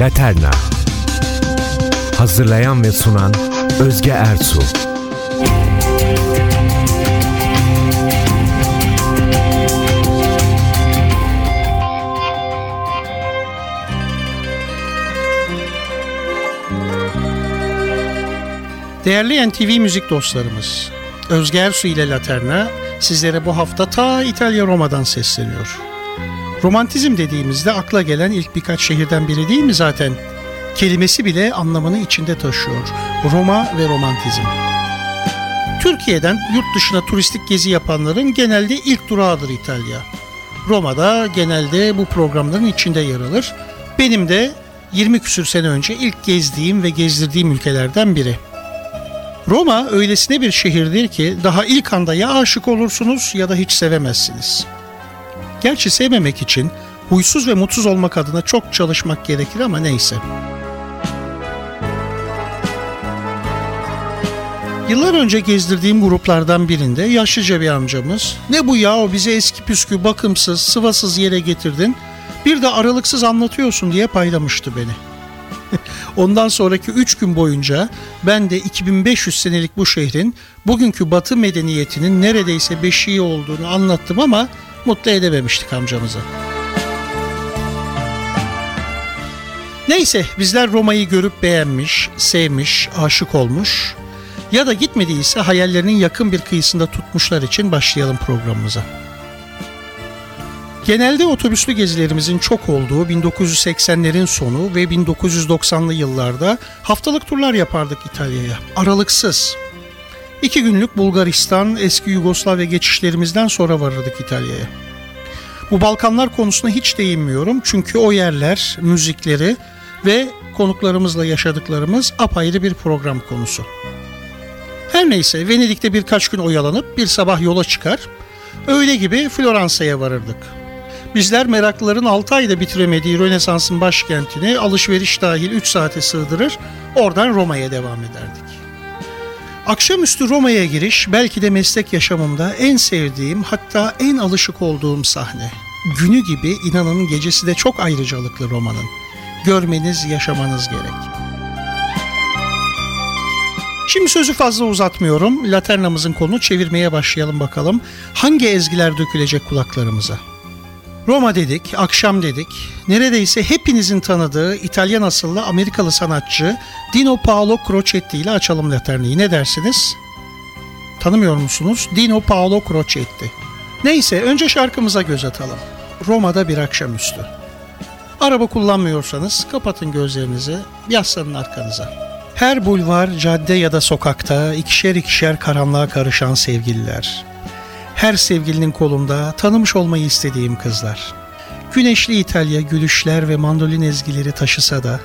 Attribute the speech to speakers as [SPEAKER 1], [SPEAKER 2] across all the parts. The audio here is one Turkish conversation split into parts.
[SPEAKER 1] Laterna. Hazırlayan ve sunan Özge Ertuğ
[SPEAKER 2] Değerli NTV müzik dostlarımız, Özge Ersu ile Laterna sizlere bu hafta ta İtalya Roma'dan sesleniyor. Romantizm dediğimizde akla gelen ilk birkaç şehirden biri değil mi zaten? Kelimesi bile anlamını içinde taşıyor. Roma ve romantizm. Türkiye'den yurt dışına turistik gezi yapanların genelde ilk durağıdır İtalya. Roma'da genelde bu programların içinde yer alır. Benim de 20 küsür sene önce ilk gezdiğim ve gezdirdiğim ülkelerden biri. Roma öylesine bir şehirdir ki daha ilk anda ya aşık olursunuz ya da hiç sevemezsiniz. Gerçi sevmemek için huysuz ve mutsuz olmak adına çok çalışmak gerekir ama neyse. Yıllar önce gezdirdiğim gruplardan birinde yaşlıca bir amcamız ne bu ya o bize eski püskü bakımsız sıvasız yere getirdin bir de aralıksız anlatıyorsun diye paylamıştı beni. Ondan sonraki 3 gün boyunca ben de 2500 senelik bu şehrin bugünkü batı medeniyetinin neredeyse beşiği olduğunu anlattım ama mutlu edememiştik amcamızı. Neyse bizler Roma'yı görüp beğenmiş, sevmiş, aşık olmuş ya da gitmediyse hayallerinin yakın bir kıyısında tutmuşlar için başlayalım programımıza. Genelde otobüslü gezilerimizin çok olduğu 1980'lerin sonu ve 1990'lı yıllarda haftalık turlar yapardık İtalya'ya. Aralıksız. İki günlük Bulgaristan, eski Yugoslavya geçişlerimizden sonra varırdık İtalya'ya. Bu Balkanlar konusuna hiç değinmiyorum çünkü o yerler, müzikleri ve konuklarımızla yaşadıklarımız apayrı bir program konusu. Her neyse Venedik'te birkaç gün oyalanıp bir sabah yola çıkar, öğle gibi Floransa'ya varırdık. Bizler meraklıların 6 ayda bitiremediği Rönesans'ın başkentini alışveriş dahil 3 saate sığdırır, oradan Roma'ya devam ederdik. Akşamüstü Roma'ya giriş belki de meslek yaşamımda en sevdiğim hatta en alışık olduğum sahne. Günü gibi inanın gecesi de çok ayrıcalıklı Roma'nın. Görmeniz, yaşamanız gerek. Şimdi sözü fazla uzatmıyorum. Laternamızın konu çevirmeye başlayalım bakalım. Hangi ezgiler dökülecek kulaklarımıza? Roma dedik, akşam dedik. Neredeyse hepinizin tanıdığı İtalyan asıllı Amerikalı sanatçı Dino Paolo Crocetti ile açalım Laterni'yi. Ne dersiniz? Tanımıyor musunuz? Dino Paolo Crocetti. Neyse önce şarkımıza göz atalım. Roma'da bir akşamüstü. Araba kullanmıyorsanız kapatın gözlerinizi, yaslanın arkanıza. Her bulvar, cadde ya da sokakta ikişer ikişer karanlığa karışan sevgililer. Her sevgilinin kolunda tanımış olmayı istediğim kızlar. Güneşli İtalya gülüşler ve mandolin ezgileri taşısa da,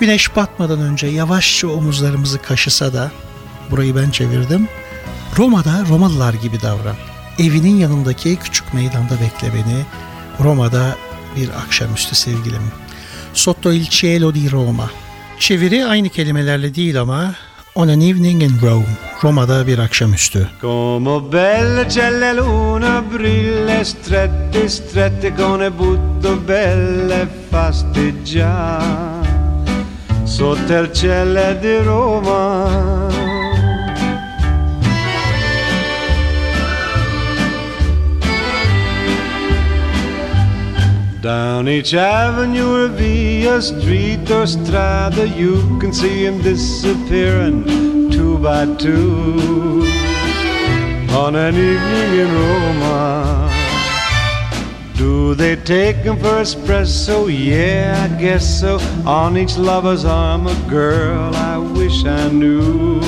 [SPEAKER 2] güneş batmadan önce yavaşça omuzlarımızı kaşısa da, burayı ben çevirdim, Roma'da Romalılar gibi davran. Evinin yanındaki küçük meydanda bekle beni, Roma'da bir akşamüstü sevgilim. Sotto il cielo di Roma. Çeviri aynı kelimelerle değil ama On an evening in Rome, Roma'da bir akşamüstü.
[SPEAKER 3] Bella c'è la luna brilla strette strette con le butto belle fasteggia sotto il cielo di Roma Down each avenue or via street or strada You can see him disappearing two by two. On an evening in Roma Do they take him for espresso? Yeah, I guess so. On each lover's arm a girl I wish I knew.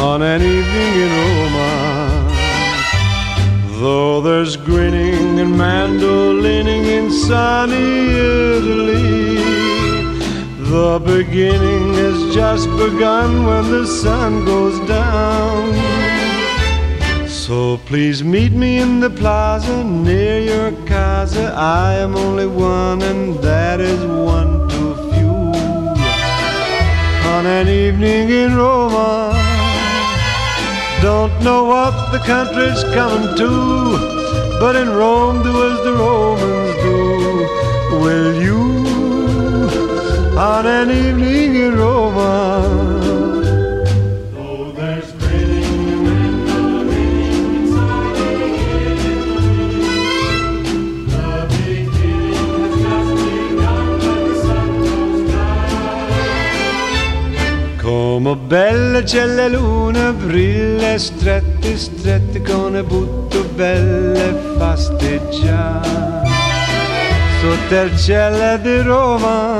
[SPEAKER 3] On an evening in Roma Though there's grinning and mandolining in sunny Italy, the beginning has just begun when the sun goes down. So please meet me in the plaza near your casa. I am only one, and that is one too few. On an evening in Roma, don't know what the country's coming to, but in Rome do as the Romans do. Will you, on an evening in Roma? Come bella c'è la luna, brilla stretti, stretti con butto belle fasteggiare. Sotto il cielo di Roma,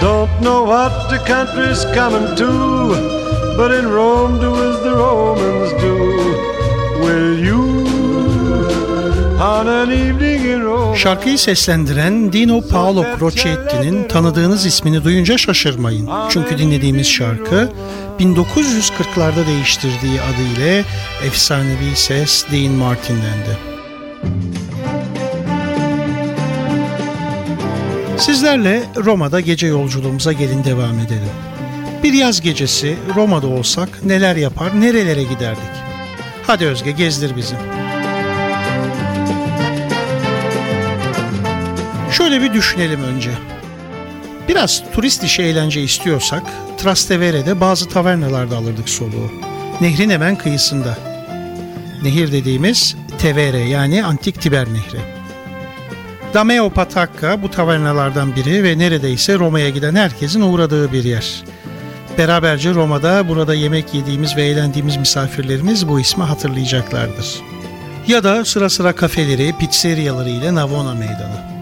[SPEAKER 3] don't know what the country's coming to, but in Rome do as the Romans do. Will you,
[SPEAKER 2] Şarkıyı seslendiren Dino Paolo Crocetti'nin tanıdığınız ismini duyunca şaşırmayın. Çünkü dinlediğimiz şarkı 1940'larda değiştirdiği adıyla efsanevi ses Dean Martin'dendi. Sizlerle Roma'da gece yolculuğumuza gelin devam edelim. Bir yaz gecesi Roma'da olsak neler yapar, nerelere giderdik? Hadi Özge gezdir bizi. Şöyle bir düşünelim önce. Biraz turist işi eğlence istiyorsak Trastevere'de bazı tavernalarda alırdık soluğu. Nehrin hemen kıyısında. Nehir dediğimiz Tevere yani Antik Tiber Nehri. Dameo Patacca bu tavernalardan biri ve neredeyse Roma'ya giden herkesin uğradığı bir yer. Beraberce Roma'da burada yemek yediğimiz ve eğlendiğimiz misafirlerimiz bu ismi hatırlayacaklardır. Ya da sıra sıra kafeleri, pizzeriyaları ile Navona Meydanı.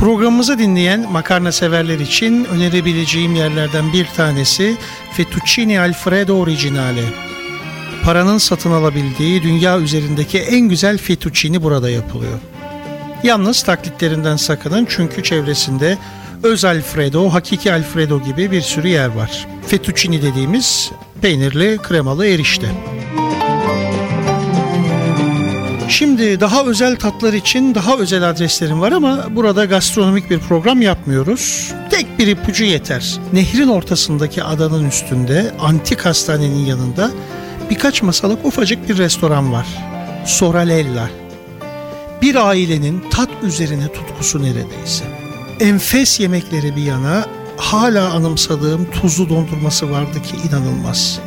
[SPEAKER 2] Programımızı dinleyen makarna severler için önerebileceğim yerlerden bir tanesi Fettuccine Alfredo Originale. Paranın satın alabildiği dünya üzerindeki en güzel fettuccine burada yapılıyor. Yalnız taklitlerinden sakının çünkü çevresinde öz Alfredo, hakiki Alfredo gibi bir sürü yer var. Fettuccine dediğimiz peynirli kremalı erişte. Şimdi daha özel tatlar için daha özel adreslerim var ama burada gastronomik bir program yapmıyoruz. Tek bir ipucu yeter. Nehrin ortasındaki adanın üstünde antik hastanenin yanında birkaç masalık ufacık bir restoran var. Soralella. Bir ailenin tat üzerine tutkusu neredeyse. Enfes yemekleri bir yana hala anımsadığım tuzlu dondurması vardı ki inanılmaz.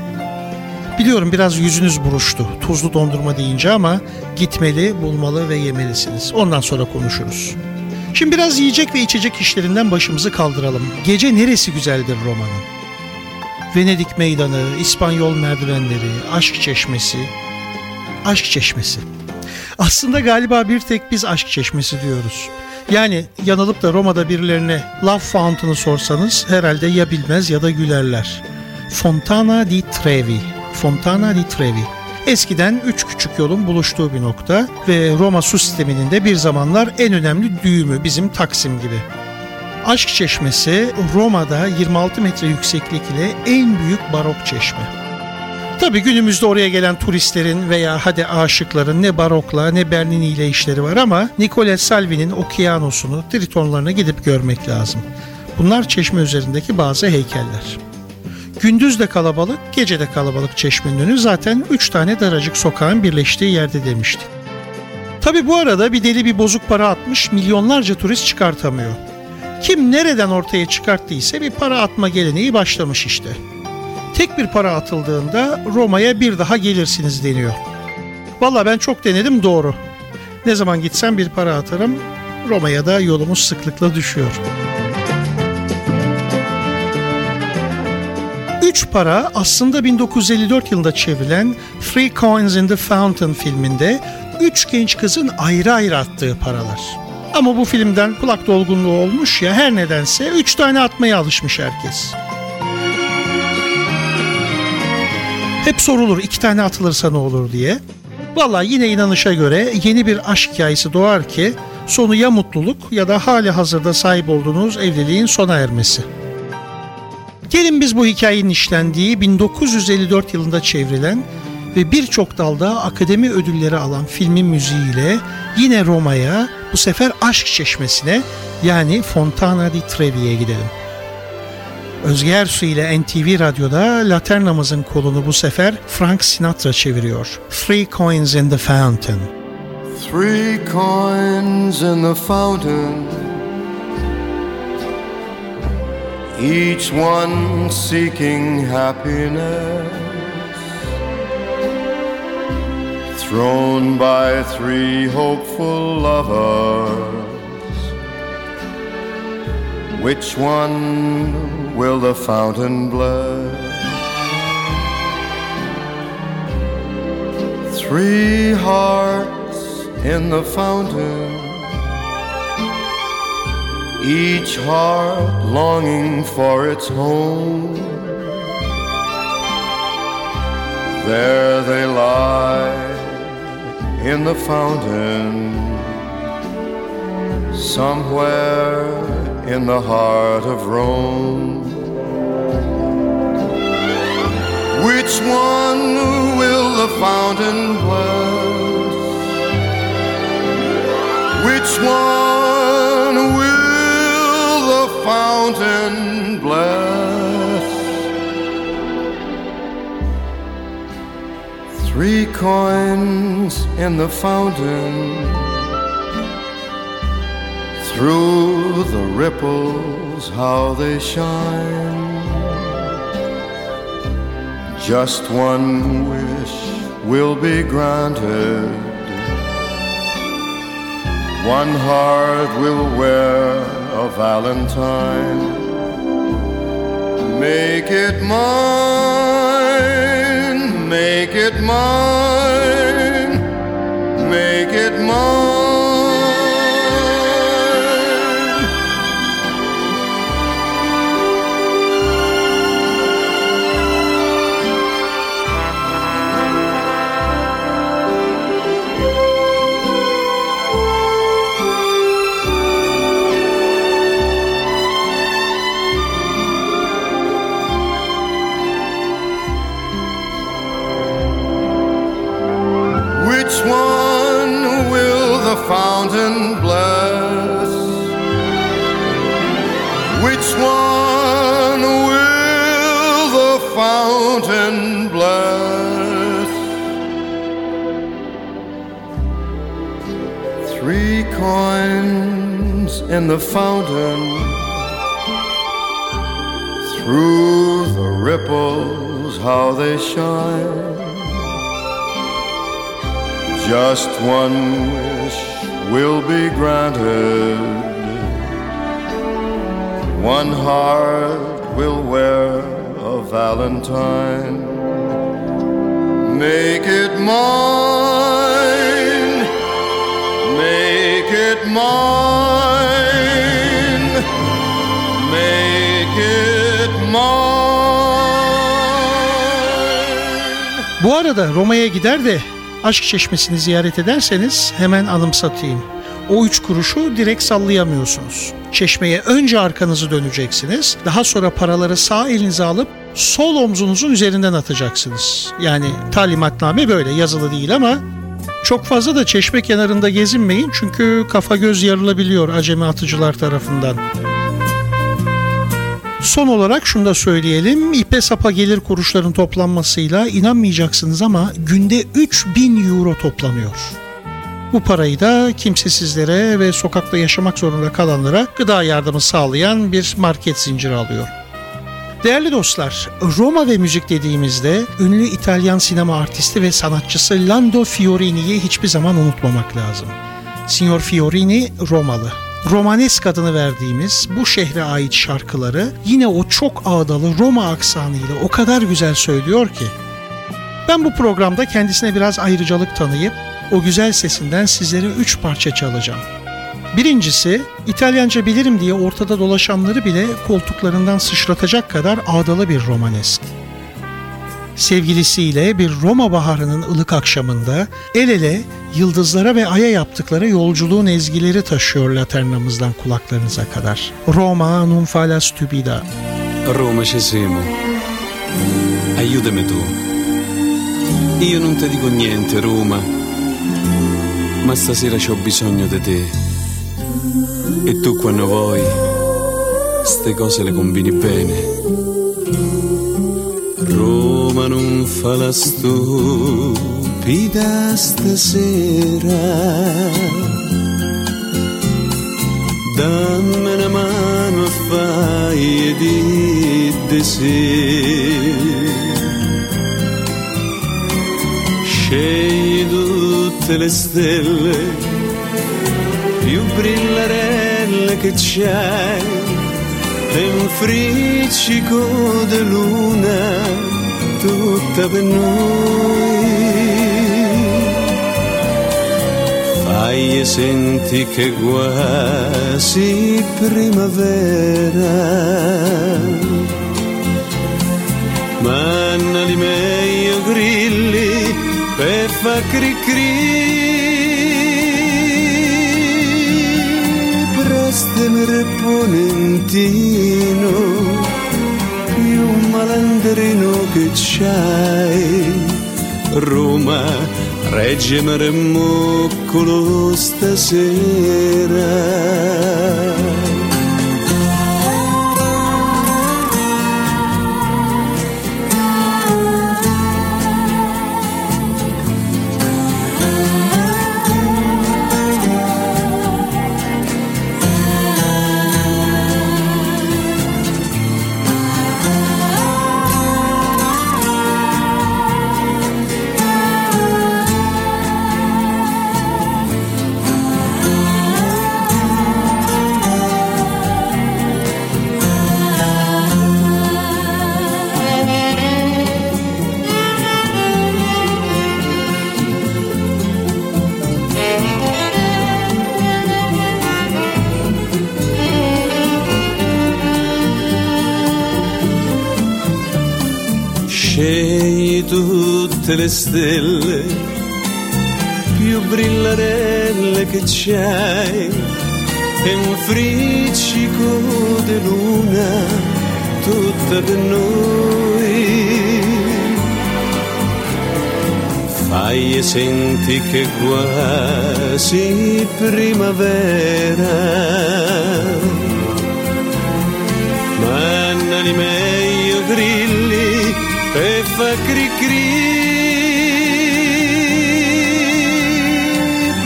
[SPEAKER 2] Biliyorum biraz yüzünüz buruştu tuzlu dondurma deyince ama gitmeli, bulmalı ve yemelisiniz. Ondan sonra konuşuruz. Şimdi biraz yiyecek ve içecek işlerinden başımızı kaldıralım. Gece neresi güzeldir Roma'nın? Venedik meydanı, İspanyol merdivenleri, aşk çeşmesi. Aşk çeşmesi. Aslında galiba bir tek biz aşk çeşmesi diyoruz. Yani yanılıp da Roma'da birilerine Love Fountain'ı sorsanız herhalde ya bilmez ya da gülerler. Fontana di Trevi. Fontana di Trevi. Eskiden üç küçük yolun buluştuğu bir nokta ve Roma su sisteminin de bir zamanlar en önemli düğümü bizim Taksim gibi. Aşk Çeşmesi Roma'da 26 metre yükseklik ile en büyük barok çeşme. Tabi günümüzde oraya gelen turistlerin veya hadi aşıkların ne barokla ne Bernini ile işleri var ama Nicole Salvi'nin okyanosunu, tritonlarına gidip görmek lazım. Bunlar çeşme üzerindeki bazı heykeller. Gündüz de kalabalık, gece de kalabalık çeşmenin önü zaten 3 tane daracık sokağın birleştiği yerde demiştik. Tabi bu arada bir deli bir bozuk para atmış milyonlarca turist çıkartamıyor. Kim nereden ortaya çıkarttıysa bir para atma geleneği başlamış işte. Tek bir para atıldığında Roma'ya bir daha gelirsiniz deniyor. Valla ben çok denedim doğru. Ne zaman gitsem bir para atarım, Roma'ya da yolumuz sıklıkla düşüyor. Üç para aslında 1954 yılında çevrilen Three Coins in the Fountain filminde üç genç kızın ayrı ayrı attığı paralar. Ama bu filmden kulak dolgunluğu olmuş ya her nedense üç tane atmaya alışmış herkes. Hep sorulur iki tane atılırsa ne olur diye. Valla yine inanışa göre yeni bir aşk hikayesi doğar ki sonu ya mutluluk ya da hali hazırda sahip olduğunuz evliliğin sona ermesi. Gelin biz bu hikayenin işlendiği 1954 yılında çevrilen ve birçok dalda akademi ödülleri alan filmin müziğiyle yine Roma'ya bu sefer Aşk Çeşmesi'ne yani Fontana di Trevi'ye gidelim. Özge Ersu ile NTV Radyo'da Laternamızın kolunu bu sefer Frank Sinatra çeviriyor. Three Coins in the Fountain.
[SPEAKER 4] Three coins in the fountain Each one seeking happiness Thrown by three hopeful lovers Which one will the fountain bless? Three hearts in the fountain, each heart longing for its home. There they lie in the fountain, somewhere in the heart of Rome. Which one will the fountain bless? Which one fountain bless? Three coins in the fountain through the ripples, how they shine. Just one wish will be granted. One heart will wear a valentine. Make it mine, make it mine, make it mine.
[SPEAKER 2] Bu arada Roma'ya gider de Aşk Çeşmesi'ni ziyaret ederseniz hemen anımsatayım. O üç kuruşu direkt sallayamıyorsunuz. Çeşmeye önce arkanızı döneceksiniz. Daha sonra paraları sağ elinize alıp sol omzunuzun üzerinden atacaksınız. Yani talimatname böyle yazılı değil ama çok fazla da çeşme kenarında gezinmeyin çünkü kafa göz yarılabiliyor acemi atıcılar tarafından. Son olarak şunu da söyleyelim. İpe sapa gelir kuruşların toplanmasıyla inanmayacaksınız ama günde 3000 euro toplanıyor. Bu parayı da kimsesizlere ve sokakta yaşamak zorunda kalanlara gıda yardımı sağlayan bir market zinciri alıyor. Değerli dostlar, Roma ve müzik dediğimizde ünlü İtalyan sinema artisti ve sanatçısı Lando Fiorini'yi hiçbir zaman unutmamak lazım. Signor Fiorini Romalı. Romanesk adını verdiğimiz bu şehre ait şarkıları yine o çok ağdalı Roma aksanıyla o kadar güzel söylüyor ki. Ben bu programda kendisine biraz ayrıcalık tanıyıp o güzel sesinden sizlere üç parça çalacağım. Birincisi, İtalyanca bilirim diye ortada dolaşanları bile koltuklarından sıçratacak kadar ağdalı bir romanesk. Sevgilisiyle bir Roma baharının ılık akşamında el ele yıldızlara ve aya yaptıkları yolculuğun ezgileri taşıyor laternamızdan kulaklarınıza kadar. Roma non fa la stupida.
[SPEAKER 5] Roma scesimo, aiutami tu. Io non ti dico niente, Roma, ma stasera ho bisogno di te. E tu quando vuoi, ste cose le combini bene. Fa la stupida stasera. Dammi una mano e fai di desir. Scegli tutte le stelle più brillarelle che c'è e un friccico di luna tutta per noi. Fai senti che quasi primavera. Manna di meglio grilli per fa cri cri prestami reponentino più malandrino che c'hai. Roma reggimi remuccolo stasera Scegli tutte le stelle più brillarelle che c'hai e un friccico di luna tutta per noi. Fai e senti che quasi primavera manna di fa cri cri.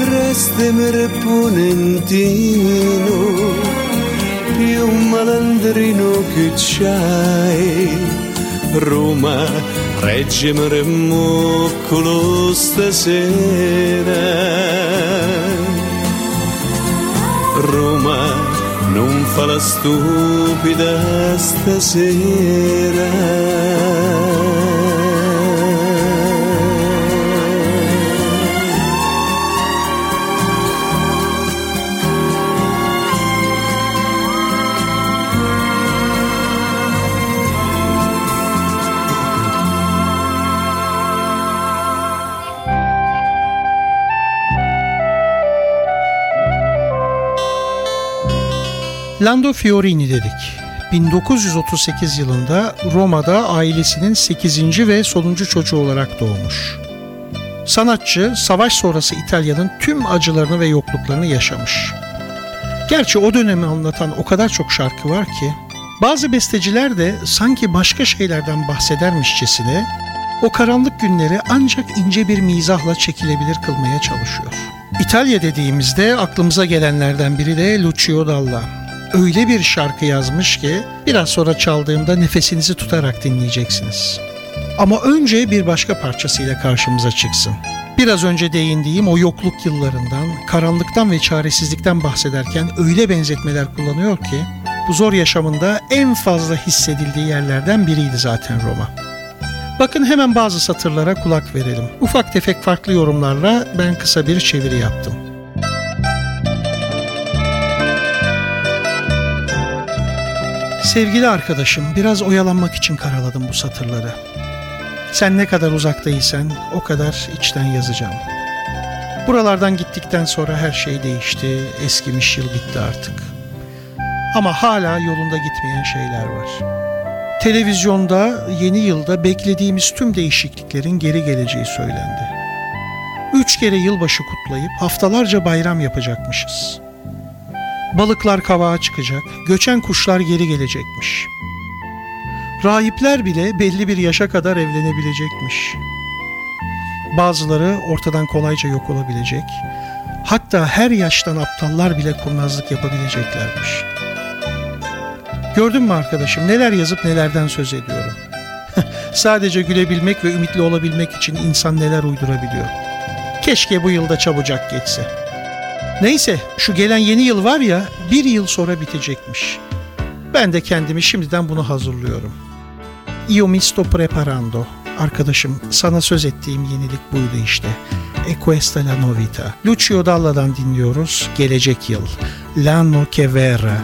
[SPEAKER 5] Prestami reponentino più malandrino che c'hai. Roma reggimi remuccolo stasera. Roma non fa la stupida stasera.
[SPEAKER 2] Lando Fiorini dedik. 1938 yılında Roma'da ailesinin 8. ve sonuncu çocuğu olarak doğmuş. Sanatçı savaş sonrası İtalya'nın tüm acılarını ve yokluklarını yaşamış. Gerçi o dönemi anlatan o kadar çok şarkı var ki bazı besteciler de sanki başka şeylerden bahsedermişçesine o karanlık günleri ancak ince bir mizahla çekilebilir kılmaya çalışıyor. İtalya dediğimizde aklımıza gelenlerden biri de Lucio Dalla öyle bir şarkı yazmış ki biraz sonra çaldığımda nefesinizi tutarak dinleyeceksiniz. Ama önce bir başka parçasıyla karşımıza çıksın. Biraz önce değindiğim o yokluk yıllarından, karanlıktan ve çaresizlikten bahsederken öyle benzetmeler kullanıyor ki bu zor yaşamında en fazla hissedildiği yerlerden biriydi zaten Roma. Bakın hemen bazı satırlara kulak verelim. Ufak tefek farklı yorumlarla ben kısa bir çeviri yaptım. Sevgili arkadaşım, biraz oyalanmak için karaladım bu satırları. Sen ne kadar uzaktaysan o kadar içten yazacağım. Buralardan gittikten sonra her şey değişti, eskimiş yıl bitti artık. Ama hala yolunda gitmeyen şeyler var. Televizyonda yeni yılda beklediğimiz tüm değişikliklerin geri geleceği söylendi. Üç kere yılbaşı kutlayıp haftalarca bayram yapacakmışız. Balıklar kavağa çıkacak, göçen kuşlar geri gelecekmiş. Rahipler bile belli bir yaşa kadar evlenebilecekmiş. Bazıları ortadan kolayca yok olabilecek. Hatta her yaştan aptallar bile kurnazlık yapabileceklermiş. Gördün mü arkadaşım neler yazıp nelerden söz ediyorum. Sadece gülebilmek ve ümitli olabilmek için insan neler uydurabiliyor. Keşke bu yılda çabucak geçse. Neyse şu gelen yeni yıl var ya bir yıl sonra bitecekmiş. Ben de kendimi şimdiden bunu hazırlıyorum. Io mi sto preparando. Arkadaşım sana söz ettiğim yenilik buydu işte. E questa la novità. Lucio Dalla'dan dinliyoruz. Gelecek yıl. L'anno che verrà.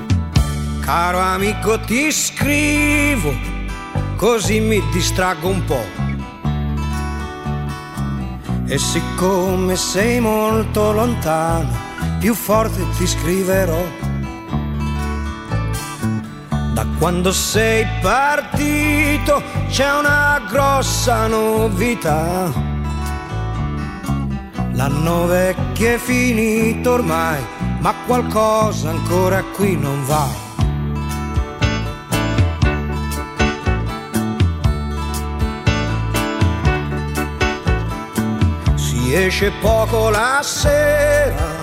[SPEAKER 6] Caro amico ti scrivo, così mi distraggo un po'. E siccome sei molto lontano, più forte ti scriverò. Da quando sei partito c'è una grossa novità. L'anno vecchio è finito ormai, ma qualcosa ancora qui non va. Si esce poco la sera,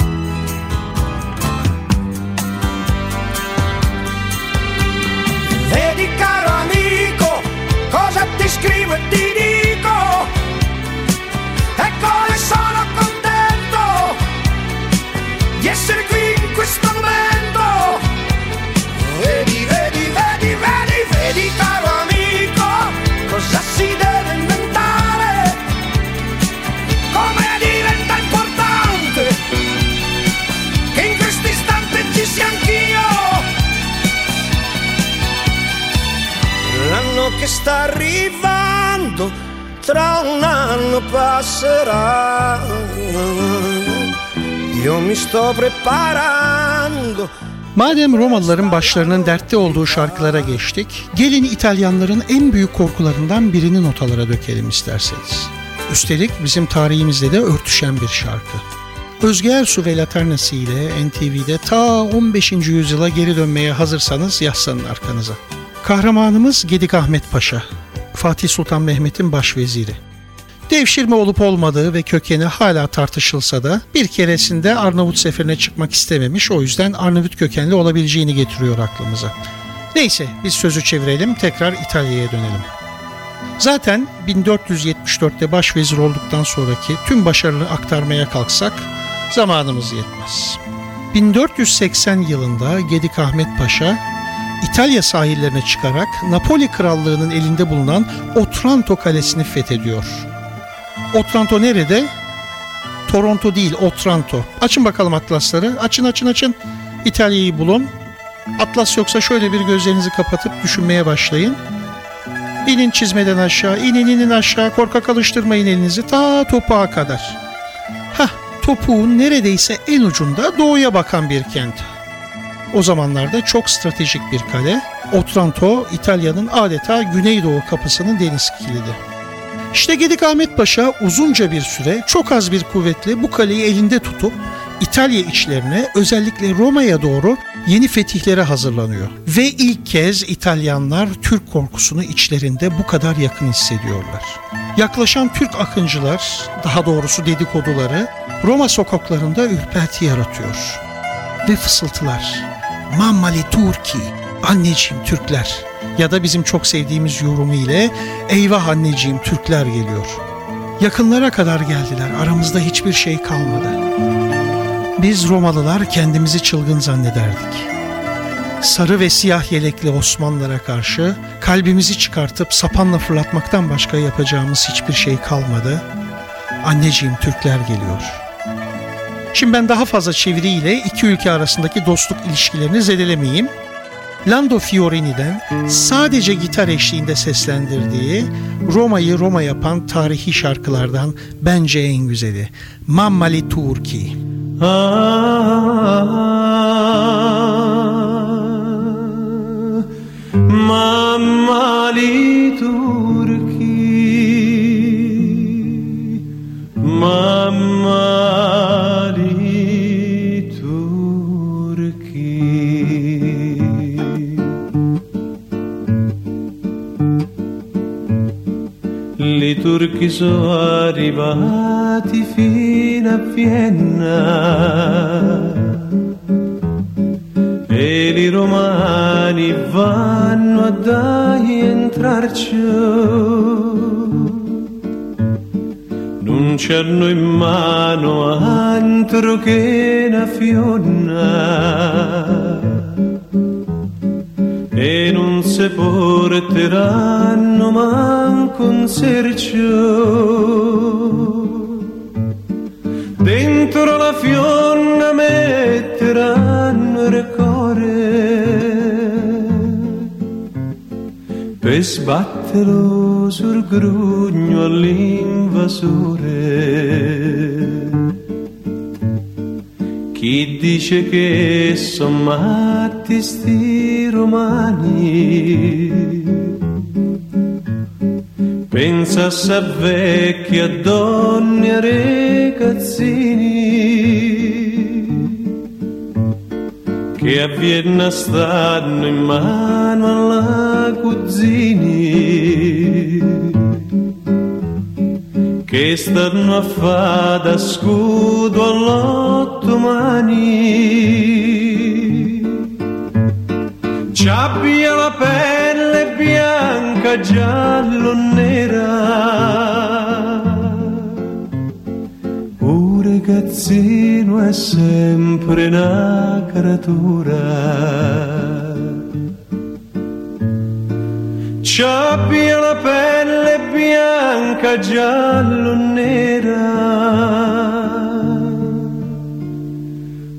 [SPEAKER 6] Cosa ti scrivo e sta arrivando, tra un anno passerà. Io mi sto preparando.
[SPEAKER 2] Madem Romalıların başlarının dertte olduğu şarkılara geçtik, gelin İtalyanların en büyük korkularından birini notalara dökelim isterseniz. Üstelik bizim tarihimizde de örtüşen bir şarkı. Özge Ersu ve Laternası ile NTV'de ta 15. yüzyıla geri dönmeye hazırsanız yazsanın arkanıza. Kahramanımız Gedik Ahmet Paşa, Fatih Sultan Mehmet'in başveziri. Devşirme olup olmadığı ve kökeni hala tartışılsa da bir keresinde Arnavut seferine çıkmak istememiş o yüzden Arnavut kökenli olabileceğini getiriyor aklımıza. Neyse biz sözü çevirelim tekrar İtalya'ya dönelim. Zaten 1474'te başvezir olduktan sonraki tüm başarıları aktarmaya kalksak zamanımız yetmez. 1480 yılında Gedik Ahmet Paşa İtalya sahillerine çıkarak Napoli Krallığı'nın elinde bulunan Otranto Kalesi'ni fethediyor. Otranto nerede? Toronto değil, Otranto. Açın bakalım atlasları. Açın açın açın. İtalya'yı bulun. Atlas yoksa şöyle bir gözlerinizi kapatıp düşünmeye başlayın. İnin çizmeden aşağı, inin inin aşağı, korkak alıştırmayın elinizi ta topuğa kadar. Hah, topuğun neredeyse en ucunda doğuya bakan bir kent. O zamanlarda çok stratejik bir kale. Otranto, İtalya'nın adeta güneydoğu kapısının deniz kilidi. İşte Gedik Ahmet Paşa uzunca bir süre çok az bir kuvvetle bu kaleyi elinde tutup İtalya içlerine özellikle Roma'ya doğru yeni fetihlere hazırlanıyor. Ve ilk kez İtalyanlar Türk korkusunu içlerinde bu kadar yakın hissediyorlar. Yaklaşan Türk akıncılar, daha doğrusu dedikoduları Roma sokaklarında ürperti yaratıyor. Ve fısıltılar. Mammali Turki, anneciğim Türkler ya da bizim çok sevdiğimiz yorumu ile eyvah anneciğim Türkler geliyor. Yakınlara kadar geldiler, aramızda hiçbir şey kalmadı. Biz Romalılar kendimizi çılgın zannederdik. Sarı ve siyah yelekli Osmanlılara karşı kalbimizi çıkartıp sapanla fırlatmaktan başka yapacağımız hiçbir şey kalmadı. Anneciğim Türkler geliyor. Şimdi ben daha fazla çeviriyle iki ülke arasındaki dostluk ilişkilerini zedelemeyeyim. Lando Fiorini'den sadece gitar eşliğinde seslendirdiği Roma'yı Roma yapan tarihi şarkılardan bence en güzeli. Mammali Turki.
[SPEAKER 5] Mammali turchi sono arrivati fino a Vienna. E i romani vanno a dai entrarci. Non c'hanno in mano altro che una fionna e non se porteranno manco un sercio dentro la fionna metteranno il cuore per sbatterlo sul grugno all'invasore chi dice che son matti sti romani? Pensa a vecchia donne e ragazzini che a Vienna stanno in mano alla cuzzini che stanno a fa da scudo all'ottomani c'abbia la pelle bianca giallo nera. Un ragazzino è sempre una creatura C'abbia la pelle bianca, giallo, nera.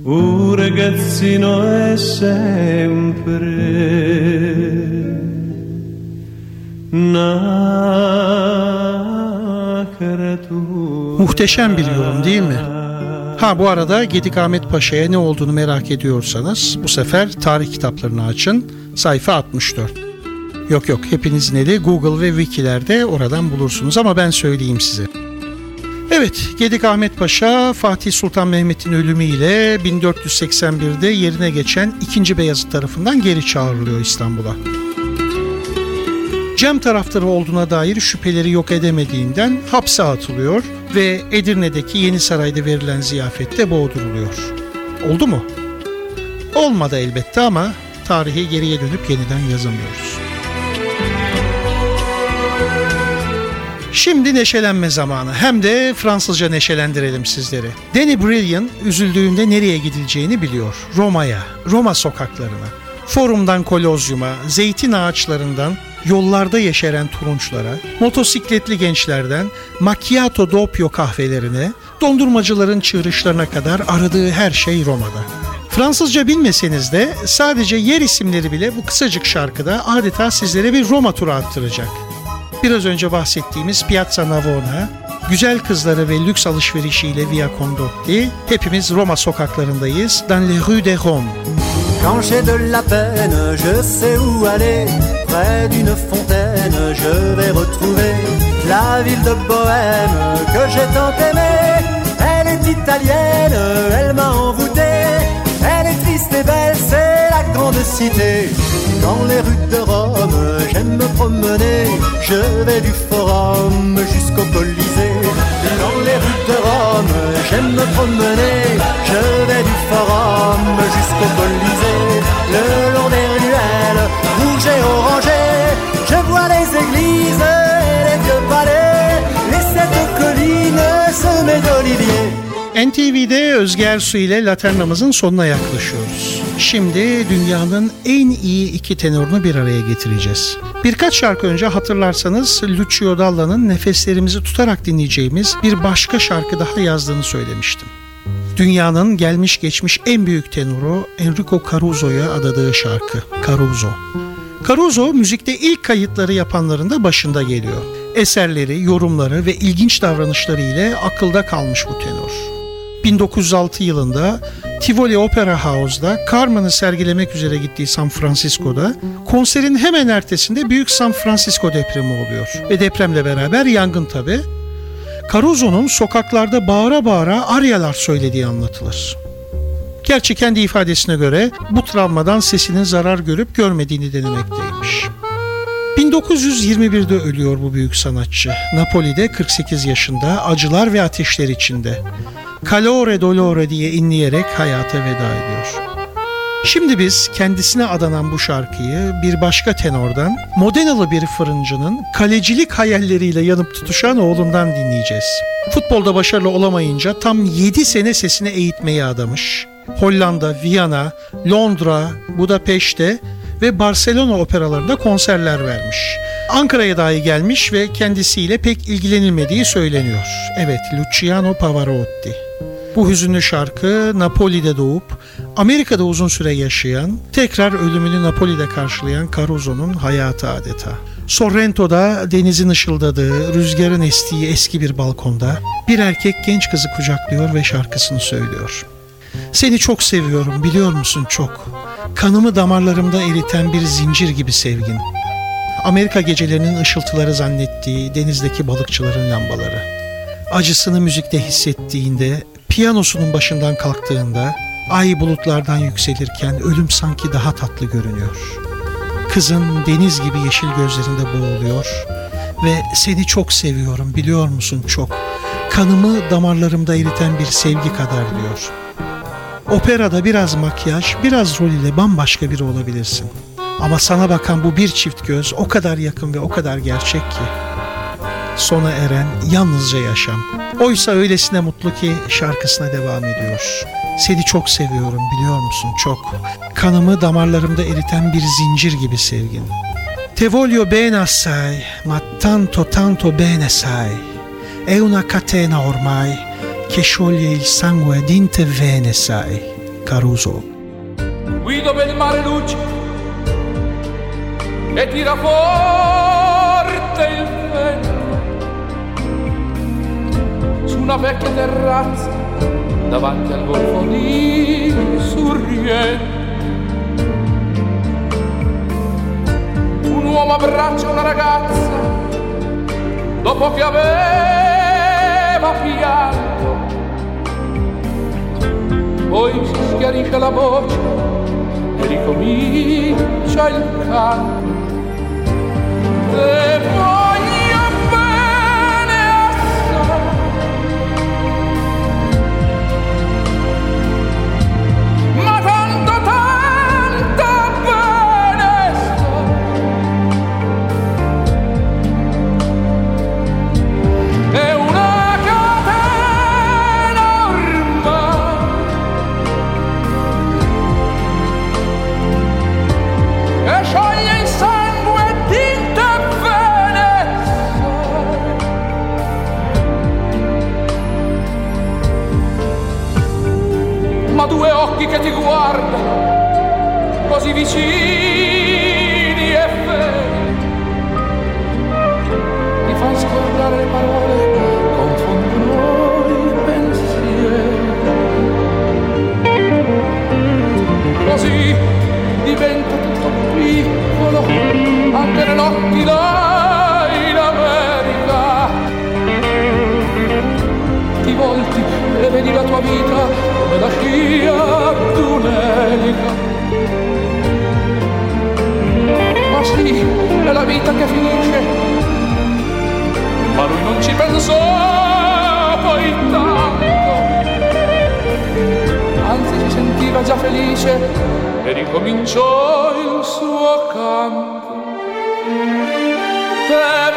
[SPEAKER 5] Un ragazzino è sempre.
[SPEAKER 2] Muhteşem bir yorum değil mi? Ha bu arada Gedik Ahmet Paşa'ya ne olduğunu merak ediyorsanız bu sefer tarih kitaplarını açın. Sayfa 64. Yok yok hepinizin eli Google ve Wiki'lerde oradan bulursunuz ama ben söyleyeyim size. Evet Gedik Ahmet Paşa Fatih Sultan Mehmet'in ölümüyle 1481'de yerine geçen 2. Beyazıt tarafından geri çağrılıyor İstanbul'a. Cem taraftarı olduğuna dair şüpheleri yok edemediğinden hapse atılıyor ve Edirne'deki Yeni Saray'da verilen ziyafette boğduruluyor. Oldu mu? Olmadı elbette ama tarihi geriye dönüp yeniden yazamıyoruz. Şimdi neşelenme zamanı. Hem de Fransızca neşelendirelim sizleri. Danny Brilliant üzüldüğünde nereye gidileceğini biliyor. Roma'ya, Roma sokaklarına. Forumdan kolozyuma, zeytin ağaçlarından yollarda yeşeren turunçlara, motosikletli gençlerden macchiato doppio kahvelerine, dondurmacıların çığırışlarına kadar aradığı her şey Roma'da. Fransızca bilmeseniz de sadece yer isimleri bile bu kısacık şarkıda adeta sizlere bir Roma turu attıracak. Biraz önce bahsettiğimiz Piazza Navona, güzel kızları ve lüks alışverişiyle Via Condotti, hepimiz Roma sokaklarındayız. Dans les rues de Rome.
[SPEAKER 7] Quand j'ai de la peine, je sais où aller. Près d'une fontaine, je vais retrouver la ville de Bohème que j'ai tant aimée. Elle est italienne, elle m'a envoûté. Elle est triste et belle, c'est cité, dans les de Rome, j'aime me promener. Je vais du forum jusqu'au Colisée. Dans les rues de Rome, j'aime me promener. Je vais du forum jusqu'au Colisée. Le long des ruelles, rouges et orangées, je vois les églises et les vieux palais. Les sept collines semées d'oliviers.
[SPEAKER 2] NTV'de Özge Ersu ile Laternamızın sonuna yaklaşıyoruz. Şimdi dünyanın en iyi iki tenorunu bir araya getireceğiz. Birkaç şarkı önce hatırlarsanız Lucio Dalla'nın nefeslerimizi tutarak dinleyeceğimiz bir başka şarkı daha yazdığını söylemiştim. Dünyanın gelmiş geçmiş en büyük tenoru Enrico Caruso'ya adadığı şarkı Caruso. Caruso müzikte ilk kayıtları yapanların da başında geliyor. Eserleri, yorumları ve ilginç davranışları ile akılda kalmış bu tenor. 1906 yılında Tivoli Opera House'da Carmen'ı sergilemek üzere gittiği San Francisco'da konserin hemen ertesinde büyük San Francisco depremi oluyor. Ve depremle beraber yangın tabi. Caruso'nun sokaklarda bağıra bağıra aryalar söylediği anlatılır. Gerçi kendi ifadesine göre bu travmadan sesinin zarar görüp görmediğini denemekteymiş. 1921'de ölüyor bu büyük sanatçı. Napoli'de 48 yaşında acılar ve ateşler içinde. Calore Dolore diye inleyerek hayata veda ediyor. Şimdi biz kendisine adanan bu şarkıyı bir başka tenordan, Modenalı bir fırıncının kalecilik hayalleriyle yanıp tutuşan oğlundan dinleyeceğiz. Futbolda başarılı olamayınca tam 7 sene sesini eğitmeye adamış. Hollanda, Viyana, Londra, Budapeşte ve Barcelona operalarında konserler vermiş. Ankara'ya dahi gelmiş ve kendisiyle pek ilgilenilmediği söyleniyor. Evet, Luciano Pavarotti. Bu hüzünlü şarkı Napoli'de doğup Amerika'da uzun süre yaşayan, tekrar ölümünü Napoli'de karşılayan Caruso'nun hayatı adeta. Sorrento'da denizin ışıldadığı, rüzgarın estiği eski bir balkonda bir erkek genç kızı kucaklıyor ve şarkısını söylüyor. Seni çok seviyorum biliyor musun çok. Kanımı damarlarımda eriten bir zincir gibi sevgin. Amerika gecelerinin ışıltıları zannettiği denizdeki balıkçıların lambaları. Acısını müzikte hissettiğinde, piyanosunun başından kalktığında, ay bulutlardan yükselirken ölüm sanki daha tatlı görünüyor. Kızın deniz gibi yeşil gözlerinde boğuluyor ve seni çok seviyorum biliyor musun çok. Kanımı damarlarımda eriten bir sevgi kadar diyor. Operada biraz makyaj, biraz rol ile bambaşka biri olabilirsin. Ama sana bakan bu bir çift göz o kadar yakın ve o kadar gerçek ki. Sona eren yalnızca yaşam. Oysa öylesine mutlu ki şarkısına devam ediyor. Seni çok seviyorum biliyor musun çok. Kanımı damarlarımda eriten bir zincir gibi sevgin. Te voglio bene assai, ma tanto tanto bene sai. È una catena ormai che scioglie il sangue d'inte vene sai. Caruso.
[SPEAKER 8] Guido per il mare luce e tira forte il vento su una vecchia terrazza davanti al golfo di Sorrento. Un uomo abbraccia una ragazza dopo che aveva pianto. Poi si schiarisce la voce e ricomincia il canto. Te voglio ma due occhi che ti guardano così vicini e veri ti fanno scordare le parole confondono i pensieri così diventa tutto piccolo anche nell'occhi là in America. Ti volti e vedi la tua vita da scia d'un'elica. Ma sì, è la vita che finisce, ma lui non ci pensò poi tanto, anzi si sentiva già felice e ricominciò il suo canto. Per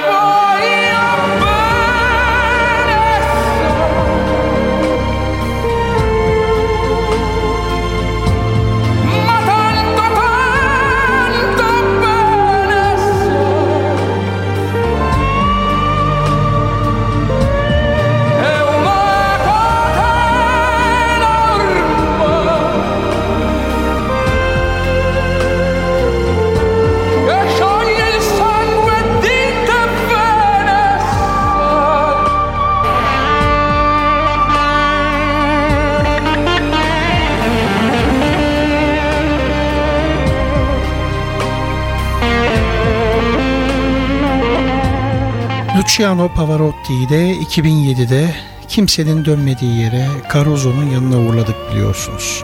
[SPEAKER 2] Luciano Pavarotti'yi de 2007'de kimsenin dönmediği yere Caruso'nun yanına uğurladık biliyorsunuz.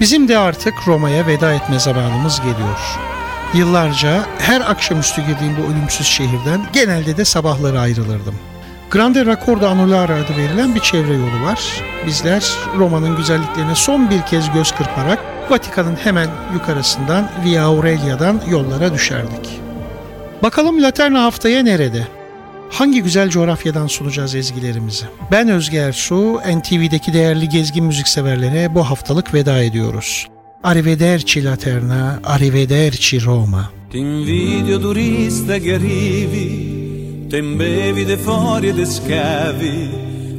[SPEAKER 2] Bizim de artık Roma'ya veda etme zamanımız geliyor. Yıllarca her akşamüstü girdiğim bu ölümsüz şehirden genelde de sabahları ayrılırdım. Grande Raccordo Anulare adı verilen bir çevre yolu var. Bizler Roma'nın güzelliklerine son bir kez göz kırparak Vatikan'ın hemen yukarısından Via Aurelia'dan yollara düşerdik. Bakalım Laterna haftaya nerede? Hangi güzel coğrafyadan sunacağız ezgilerimizi? Ben Özge Ersu, NTV'deki değerli gezgin müzikseverlere bu haftalık veda ediyoruz. Arrivederci Laterna, arrivederci Roma.
[SPEAKER 5] T'invidio turista che arrivi, te imbevi de fuori e de scavi,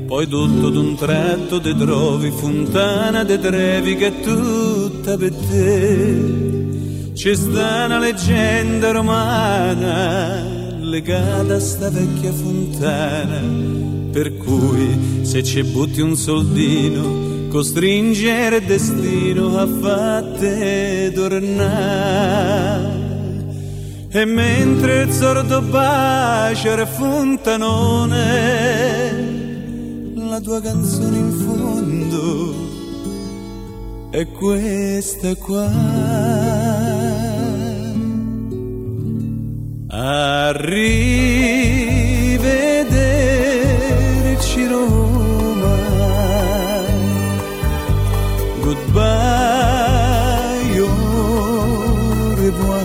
[SPEAKER 5] poi tutto d'un tratto te trovi fontana de Trevi che è tutta per te. C'è sta una leggenda romana legata a sta vecchia fontana, per cui se ci butti un soldino, costringere il destino a fatte tornare. E mentre il sordo bacia il fontanone, la tua canzone in fondo è questa qua. Arrivederci Roma. Goodbye au revoir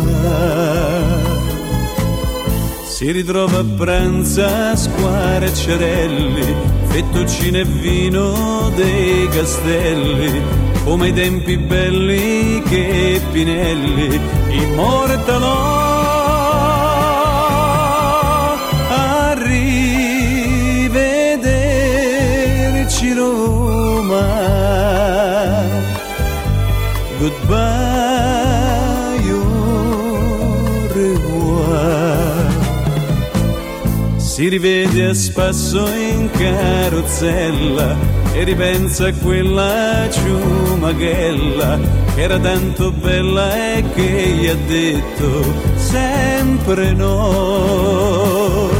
[SPEAKER 5] Si ritrova a pranzo a square e cerelli Fettuccine e vino dei castelli Come ai tempi belli che Pinelli immortalò goodbye au revoir si rivede a spasso in carrozzella e ripensa a quella ciumaghella che era tanto bella e che gli ha detto sempre no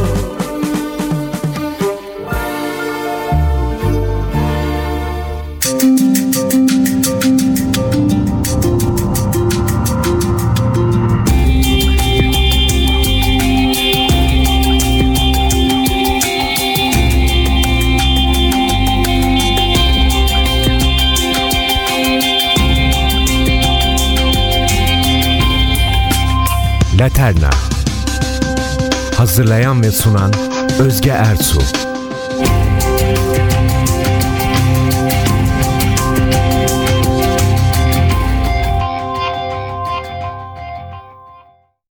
[SPEAKER 1] Laterna. Hazırlayan ve sunan Özge Ertuğ